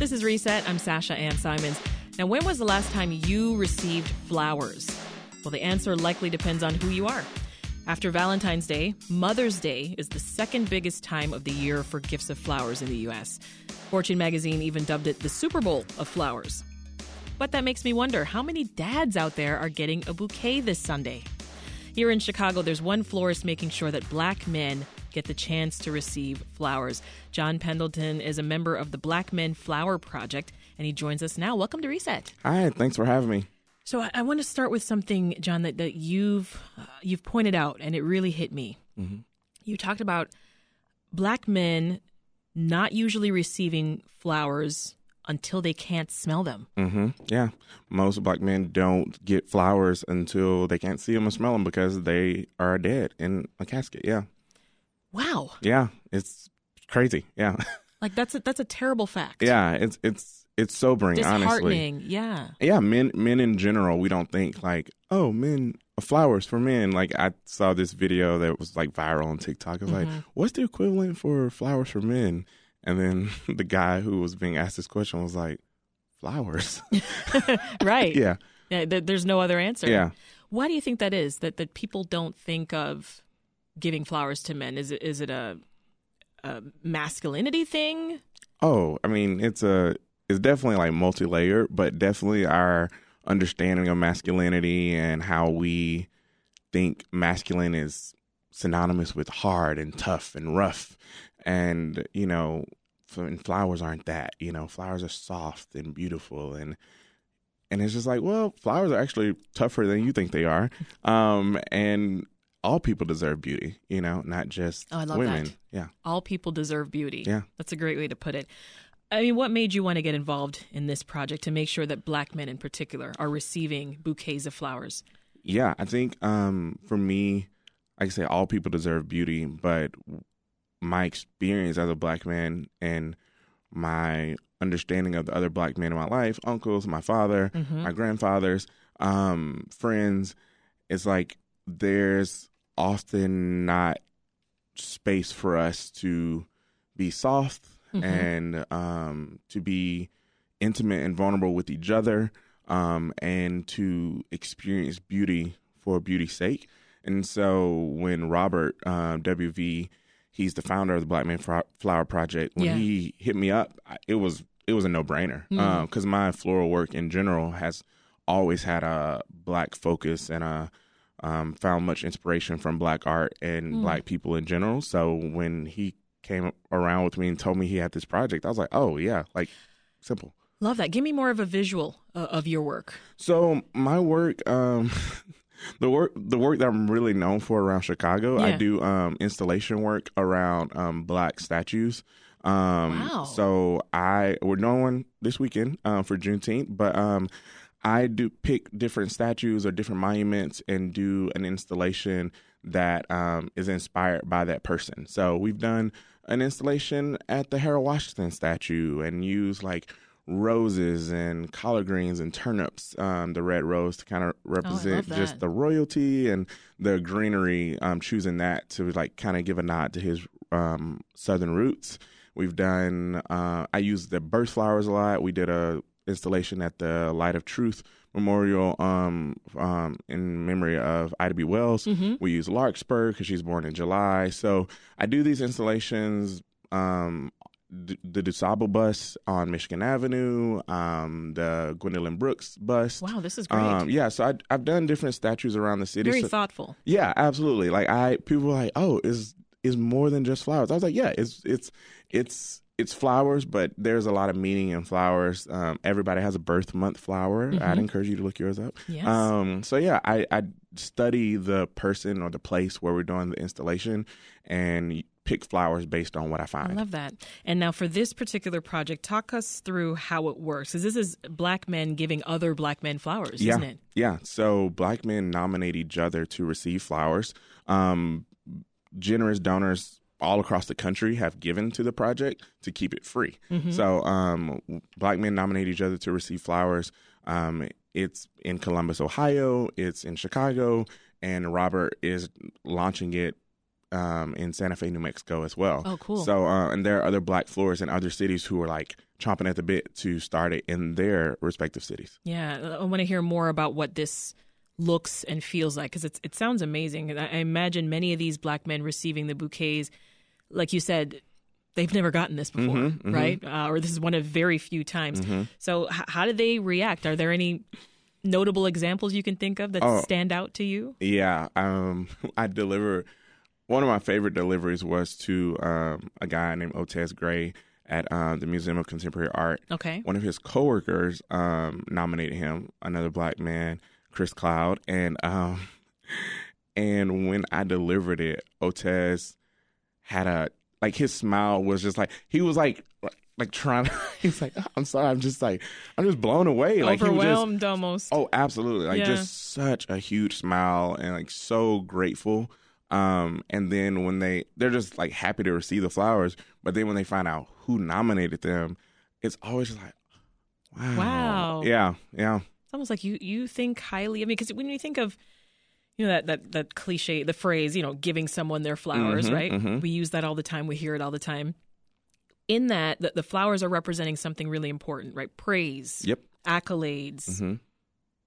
This is Reset. I'm Sasha Ann Simons. Now, when was the last time you received flowers? Well, the answer likely depends on who you are. After Valentine's Day, Mother's Day is the second biggest time of the year for gifts of flowers in the U.S. Fortune magazine even dubbed it the Super Bowl of flowers. But that makes me wonder how many dads out there are getting a bouquet this Sunday? Here in Chicago, there's one florist making sure that black men get the chance to receive flowers. John Pendleton is a member of the Black Men Flower Project, and he joins us now. Welcome to Reset. Hi, thanks for having me. So I, I want to start with something, John, that, that you've uh, you've pointed out, and it really hit me. Mm-hmm. You talked about black men not usually receiving flowers until they can't smell them. Mm-hmm. Yeah, most black men don't get flowers until they can't see them or smell them because they are dead in a casket. Yeah. Wow. Yeah, it's crazy. Yeah. Like that's a, that's a terrible fact. Yeah, it's it's it's sobering. Disheartening. Honestly. Yeah. Yeah, men men in general, we don't think like, oh, men flowers for men. Like I saw this video that was like viral on TikTok. I was mm-hmm. like, what's the equivalent for flowers for men? And then the guy who was being asked this question was like, flowers. right. yeah. Yeah. There's no other answer. Yeah. Why do you think that is? That that people don't think of giving flowers to men? Is it is it a, a masculinity thing? Oh, I mean, it's a it's definitely like multi layered, but definitely our understanding of masculinity and how we think masculine is synonymous with hard and tough and rough, and you know, and flowers aren't that. You know, flowers are soft and beautiful and and it's just like, well, flowers are actually tougher than you think they are. Um, and all people deserve beauty, you know, not just oh, I love women. That. Yeah. All people deserve beauty. Yeah. That's a great way to put it. I mean, what made you want to get involved in this project to make sure that black men in particular are receiving bouquets of flowers? Yeah, I think um, for me, like I say, all people deserve beauty, but my experience as a black man and my understanding of the other black men in my life, uncles, my father, mm-hmm. my grandfathers, um, friends, it's like there's often not space for us to be soft mm-hmm. and um, to be intimate and vulnerable with each other um, and to experience beauty for beauty's sake. And so when Robert uh, WV, he's the founder of the Black Man Flower Project, when yeah. he hit me up, it was it was a no brainer because mm. um, my floral work in general has always had a black focus and a um, found much inspiration from black art and mm. black people in general. So when he came around with me and told me he had this project, I was like, oh, yeah, like simple. Love that. Give me more of a visual uh, of your work. So my work, um, the work, the work that I'm really known for around Chicago, yeah. I do um, installation work around um, black statues. Um, wow. So I we're doing one this weekend um, for Juneteenth, but um, I do pick different statues or different monuments and do an installation that um, is inspired by that person. So we've done an installation at the Harold Washington statue and use like roses and collard greens and turnips, um, the red rose to kind of Oh, represent just the royalty and the greenery, um, choosing that to like kind of give a nod to his um, southern roots. We've done, uh, I use the birth flowers a lot. We did a installation at the Light of Truth Memorial um, um, in memory of Ida B. Wells. Mm-hmm. We use Larkspur because she's born in July. So I do these installations. Um, the, the DuSable bus on Michigan Avenue, um, the Gwendolyn Brooks bus. Wow, this is great. Um, yeah, so I, I've done different statues around the city. Very so, thoughtful. Yeah, absolutely. Like I, people were like, "Oh, is is more than just flowers?" I was like, "Yeah, it's it's it's it's flowers, but there's a lot of meaning in flowers. Um, everybody has a birth month flower. Mm-hmm. I'd encourage you to look yours up. Yes. Um, so yeah, I, I study the person or the place where we're doing the installation and pick flowers based on what I find. I love that. And now for this particular project, talk us through how it works. Because this is black men giving other black men flowers, yeah. isn't it? Yeah. So black men nominate each other to receive flowers. Um, generous donors all across the country have given to the project to keep it free. Mm-hmm. So um, black men nominate each other to receive flowers. Um, it's in Columbus, Ohio. It's in Chicago, and Robert is launching it um, in Santa Fe, New Mexico, as well. Oh, cool. So, uh, and there are other black florists in other cities who are like chomping at the bit to start it in their respective cities. Yeah, I want to hear more about what this looks and feels like because it sounds amazing. And I, I imagine many of these black men receiving the bouquets, like you said, they've never gotten this before, Mhm, mhm. right? Uh, or this is one of very few times. So, h- how do they react? Are there any notable examples you can think of that Oh. stand out to you? Yeah, um, I deliver. One of my favorite deliveries was to um, a guy named Otez Gray at um, the Museum of Contemporary Art. Okay. One of his coworkers um, nominated him, another black man, Chris Cloud, and um, and when I delivered it, Otez had a like his smile was just like he was like like trying. he was like, "I'm sorry, I'm just like I'm just blown away." Like he was just Overwhelmed almost. Oh, absolutely. Like Yeah. just such a huge smile and like so grateful. Um, and then when they they're just like happy to receive the flowers, but then when they find out who nominated them, it's always just like, wow, Wow. yeah, yeah, It's almost like you you think highly. I mean, because when you think of you know that that that cliche, the phrase, you know, giving someone their flowers, Mhm, right? mhm. We use that all the time. We hear it all the time. In that, the, the flowers are representing something really important, right? Praise, yep, accolades, hmm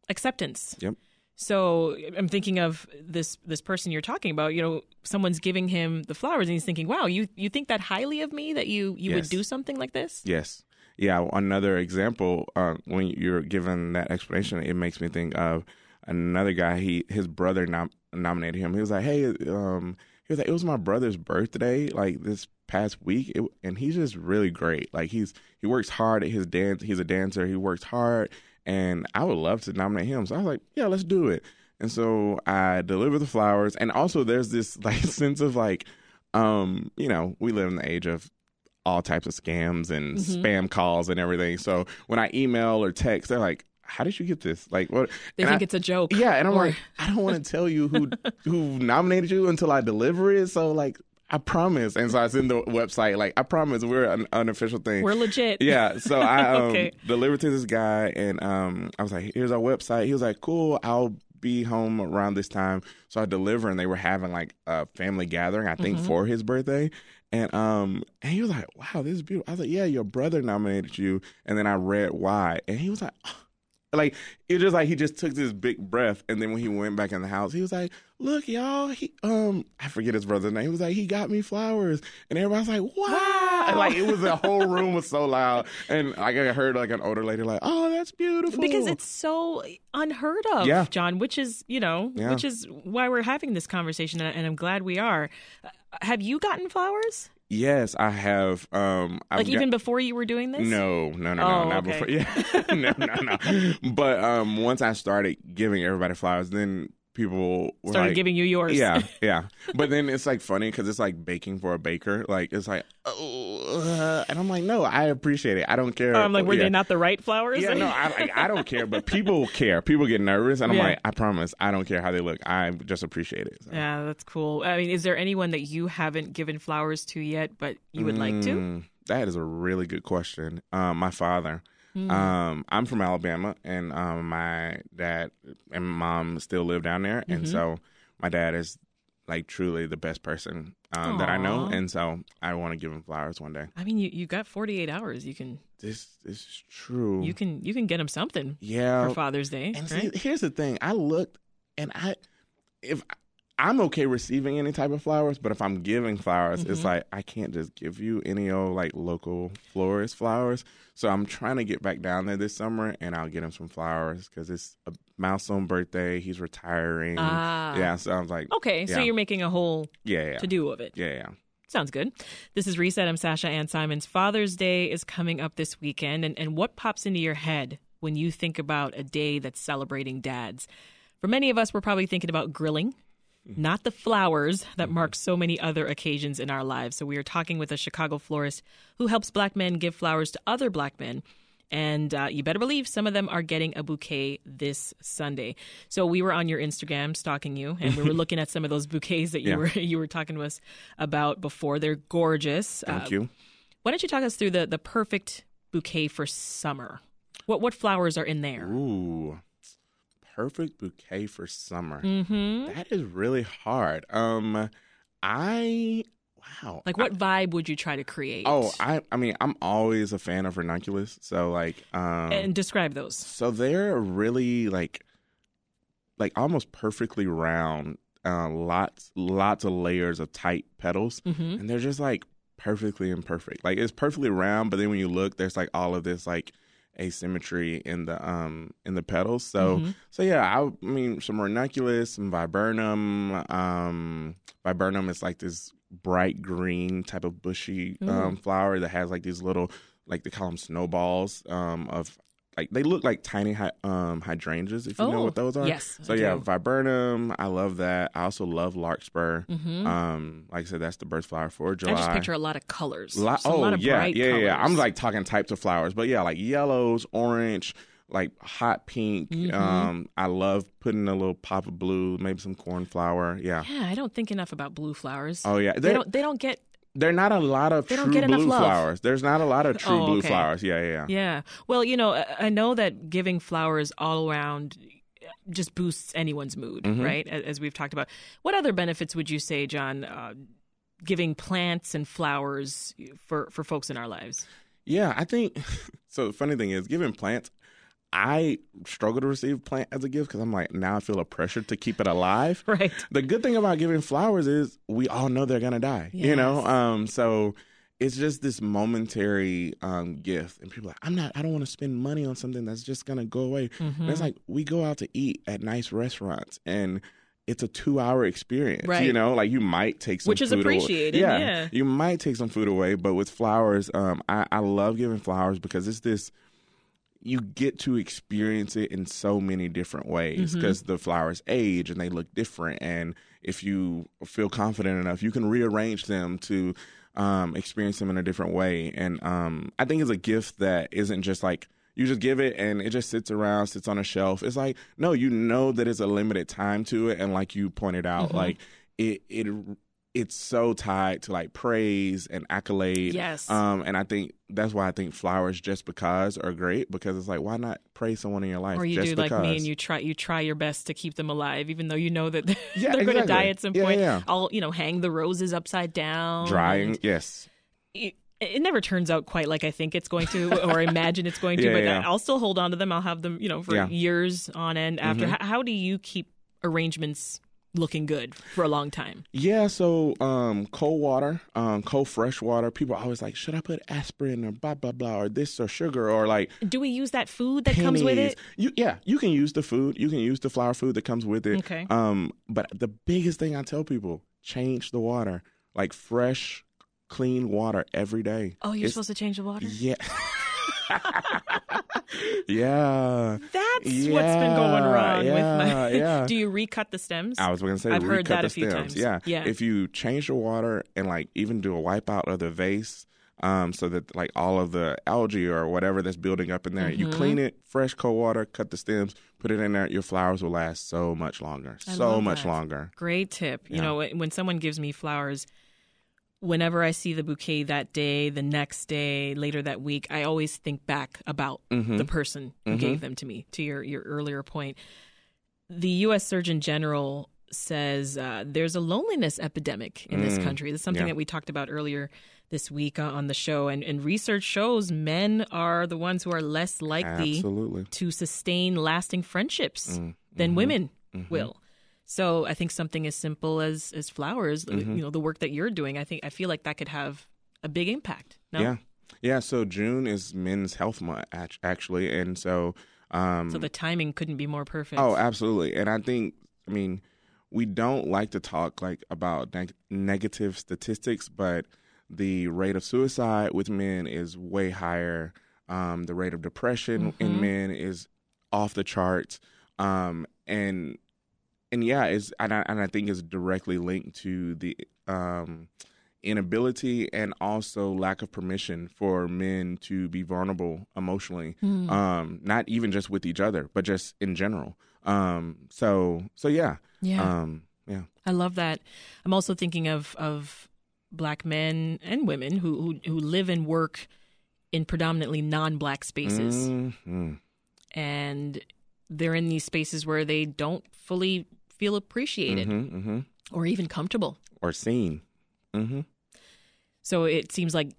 acceptance. Yep. So I'm thinking of this this person you're talking about. You know, someone's giving him the flowers, and he's thinking, "Wow, you you think that highly of me that you you would do something like this?" yes, yeah. Another example, uh, when you're given that explanation, it makes me think of another guy. He his brother nom- nominated him. He was like, hey, um, he was like, it was my brother's birthday, like this past week, it, and he's just really great. Like he's he works hard at his dance. He's a dancer. He works hard, and I would love to nominate him. So I was like, yeah, let's do it. And so I deliver the flowers, and also there's this like sense of like, um, you know, we live in the age of all types of scams and Mhm. spam calls and everything. So when I email or text, they're like, "How did you get this? Like what?" They And think I- it's a joke. yeah, and I'm Or- like, I don't want to tell you who who nominated you until I deliver it. So like, I promise. And so I send the website like, I promise we're an unofficial thing. We're legit. yeah, so I um, Okay. delivered to this guy, and um, I was like, "Here's our website." He was like, "Cool, I'll be home around this time." So I deliver, and they were having like a family gathering, I think, Mhm. for his birthday. And um, and he was like, "Wow, this is beautiful." I was like, "Yeah, your brother nominated you," and then I read why, and he was like. Like it was just like he just took this big breath, and then when he went back in the house, he was like, "Look, y'all, he um, I forget his brother's name. He was like, he got me flowers, and everybody's like, wow, like it was the whole room was so loud, and like I heard like an older lady like, "Oh, that's beautiful," because it's so unheard of, Yeah. John. Which is, you know, Yeah. which is why we're having this conversation, and I'm glad we are. Uh, Have you gotten flowers? yes, I have. Um, I've Like got- even before you were doing this? No, no, no, Oh, no, not okay. before. Yeah, no, no, no. But um, once I started giving everybody flowers, then people were Started like, giving you yours. Yeah, yeah. But then it's like funny because it's like baking for a baker. Like it's like, oh, uh, and I'm like, no, I appreciate it. I don't care. I'm like, were yeah. they not the right flowers? Yeah, no, I, like, I don't care, but people care. People get nervous, and I'm Yeah. like, I promise, I don't care how they look. I just appreciate it. So. yeah, that's cool. I mean, is there anyone that you haven't given flowers to yet, but you would like to? Mm, That is a really good question. Um, my father. Mm. Um, I'm from Alabama, and um, my dad and mom still live down there, and Mhm. so my dad is like truly the best person um, that I know, and so I want to give him flowers one day. I mean, you you got 48 hours. You can This, this is true. you can you can get him something yeah. for Father's Day, and right? see, here's the thing: I looked, and I, if I'm okay receiving any type of flowers, but if I'm giving flowers, it's Mhm. like I can't just give you any old like local florist flowers. So I'm trying to get back down there this summer, and I'll get him some flowers because it's a milestone birthday. He's retiring. Ah, Yeah, so I was like, Okay, so you're making a whole yeah, yeah, to do of it. yeah, yeah. Sounds good. This is Reset. I'm Sasha Ann Simons. Father's Day is coming up this weekend, and, and what pops into your head when you think about a day that's celebrating dads? For many of us, we're probably thinking about grilling, not the flowers that mark so many other occasions in our lives. So we are talking with a Chicago florist who helps black men give flowers to other black men. And uh, you better believe some of them are getting a bouquet this Sunday. So we were on your Instagram stalking you, and we were looking at some of those bouquets that you Yeah. were you were talking to us about before. They're gorgeous. Thank Uh, you. Why don't you talk us through the the perfect bouquet for summer? What what flowers are in there? Ooh, perfect bouquet for summer. Mm-hmm. That is really hard. Um, I wow. Like, what vibe would you try to create? Oh, I I mean, I'm always a fan of ranunculus. So like, um, and describe those. so they're really like, like almost perfectly round. Uh, lots lots of layers of tight petals, hmm and they're just like perfectly imperfect. Like it's perfectly round, but then when you look, there's like all of this like asymmetry in the um in the petals. So Mhm. so yeah, I, I mean some ranunculus, some viburnum. Um, viburnum is like this bright green type of bushy um, flower that has like these little like they call them snowballs um of like they look like tiny um hydrangeas if you know Oh, what those are. yes, So yeah, viburnum. I love that. I also love larkspur. hmm Um, like I said, that's the birth flower for July. I just picture a lot of colors. Lo- oh lot of yeah, bright yeah, yeah. I'm like talking types of flowers, but yeah, like yellows, orange, like hot pink. Mhm. Um, I love putting a little pop of blue, maybe some cornflower. Yeah. yeah, I don't think enough about blue flowers. Oh yeah, they there, don't. They don't get. There are not a lot of They true blue flowers. There's not a lot of true Oh, blue okay. flowers. Yeah, yeah, yeah. Yeah. Well, you know, I- know that giving flowers all around just boosts anyone's mood, Mhm. right? As we've talked about. What other benefits would you say, John? Uh, giving plants and flowers for for folks in our lives. Yeah, I think so. The funny thing is, giving plants, I struggle to receive plant as a gift because I'm like now I feel a pressure to keep it alive. Right. The good thing about giving flowers is we all know they're gonna die. You know, um, so it's just this momentary um gift, and people are like, I'm not. I don't want to spend money on something that's just gonna go away. Mm-hmm. And it's like we go out to eat at nice restaurants and. It's a two-hour experience, Right. you know. Like you might take some Which is appreciated, Yeah, yeah. you might take some food away, but with flowers, um, I, I love giving flowers because it's this. You get to experience it in so many different ways Mm-hmm. because the flowers age and they look different, and if you feel confident enough, you can rearrange them to um, experience them in a different way. And um, I think it's a gift that isn't just like you just give it and it just sits around, sits on a shelf. It's like no, you know that it's a limited time to it, and like you pointed out, Mm-hmm. like it it it's so tied to like praise and accolade. Yes. Um, and I think that's why I think flowers just because are great because it's like why not praise someone in your life Or you do like because. me and you try you try your best to keep them alive, even though you know that they're Yeah, going to die at some Yeah, point. yeah. I'll you know hang the roses upside down. drying. and Yes. It, it never turns out quite like I think it's going to, or imagine it's going to. Yeah, but yeah. I'll still hold on to them. I'll have them, you know, for Yeah. Mm-hmm. years on end. After, H- how do you keep arrangements looking good for a long time? Yeah, so um, cold water, um, cold fresh water. People always like, should I put aspirin or blah blah blah or this or sugar or like Do we use that food that comes with it? You yeah, you can use the food, you can use the flower food that comes with it. Okay. Um, but the biggest thing I tell people, change the water, like fresh, clean water every day. Oh, you're It's- supposed to change the water. Yeah. yeah. That's what's been going wrong with my. yeah, yeah. Do you recut the stems? I was going to say, I've heard that the a few stems. times. Yeah, Yeah. If you change the water and like even do a wipeout of the vase, um, so that like all of the algae or whatever that's building up in there, you Mm-hmm. clean it, fresh cold water, cut the stems, put it in there. Your flowers will last so much longer, I so much that. longer. Great tip. You know, when someone gives me flowers, whenever I see the bouquet that day, the next day, later that week, I always think back about Mm-hmm. the person who gave them to me. To your your earlier point, the U.S. Surgeon General says uh, there's a loneliness epidemic in this country. This is something Mm. yeah. that we talked about earlier this week uh, on the show, and, and research shows men are the ones who are less likely Absolutely. to sustain lasting friendships Mm, than mm-hmm. women will. So I think something as simple as as flowers, Mm-hmm. you know, the work that you're doing, I think I feel like that could have a big impact. No? Yeah, yeah. So June is Men's Health Month, actually, and so. Um, So the timing couldn't be more perfect. Oh, absolutely. And I think, I mean, we don't like to talk like about neg- negative statistics, but the rate of suicide with men is way higher. Um, the rate of depression in men is off the charts. Um, and and yeah, it's and I, and I think it's directly linked to the um, inability and also lack of permission for men to be vulnerable emotionally um not even just with each other but just in general um so so yeah yeah. um yeah I love that. I'm also thinking of of black men and women who who, who live and work in predominantly non-black spaces, Mhm. and they're in these spaces where they don't fully feel appreciated. Mhm, mhm. or even comfortable. or seen. hmm So it seems like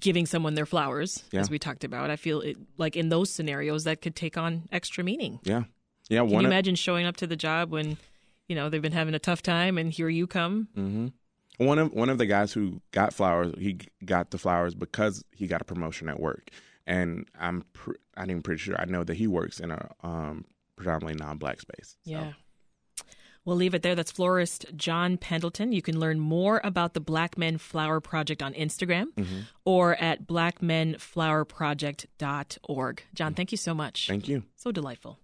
giving someone their flowers, Yeah. as we talked about. I feel it like in those scenarios that could take on extra meaning. Yeah, yeah. Can you of, imagine showing up to the job when, you know, they've been having a tough time and here you come? hmm One of one of the guys who got flowers, he got the flowers because he got a promotion at work, and I'm pr- I'm pretty sure I know that he works in a um, predominantly non-black space. So, Yeah. We'll leave it there. That's florist John Pendleton. You can learn more about the Black Men Flower Project on Instagram mm-hmm. or at blackmenflowerproject.org. John, thank you so much. Thank you. So delightful.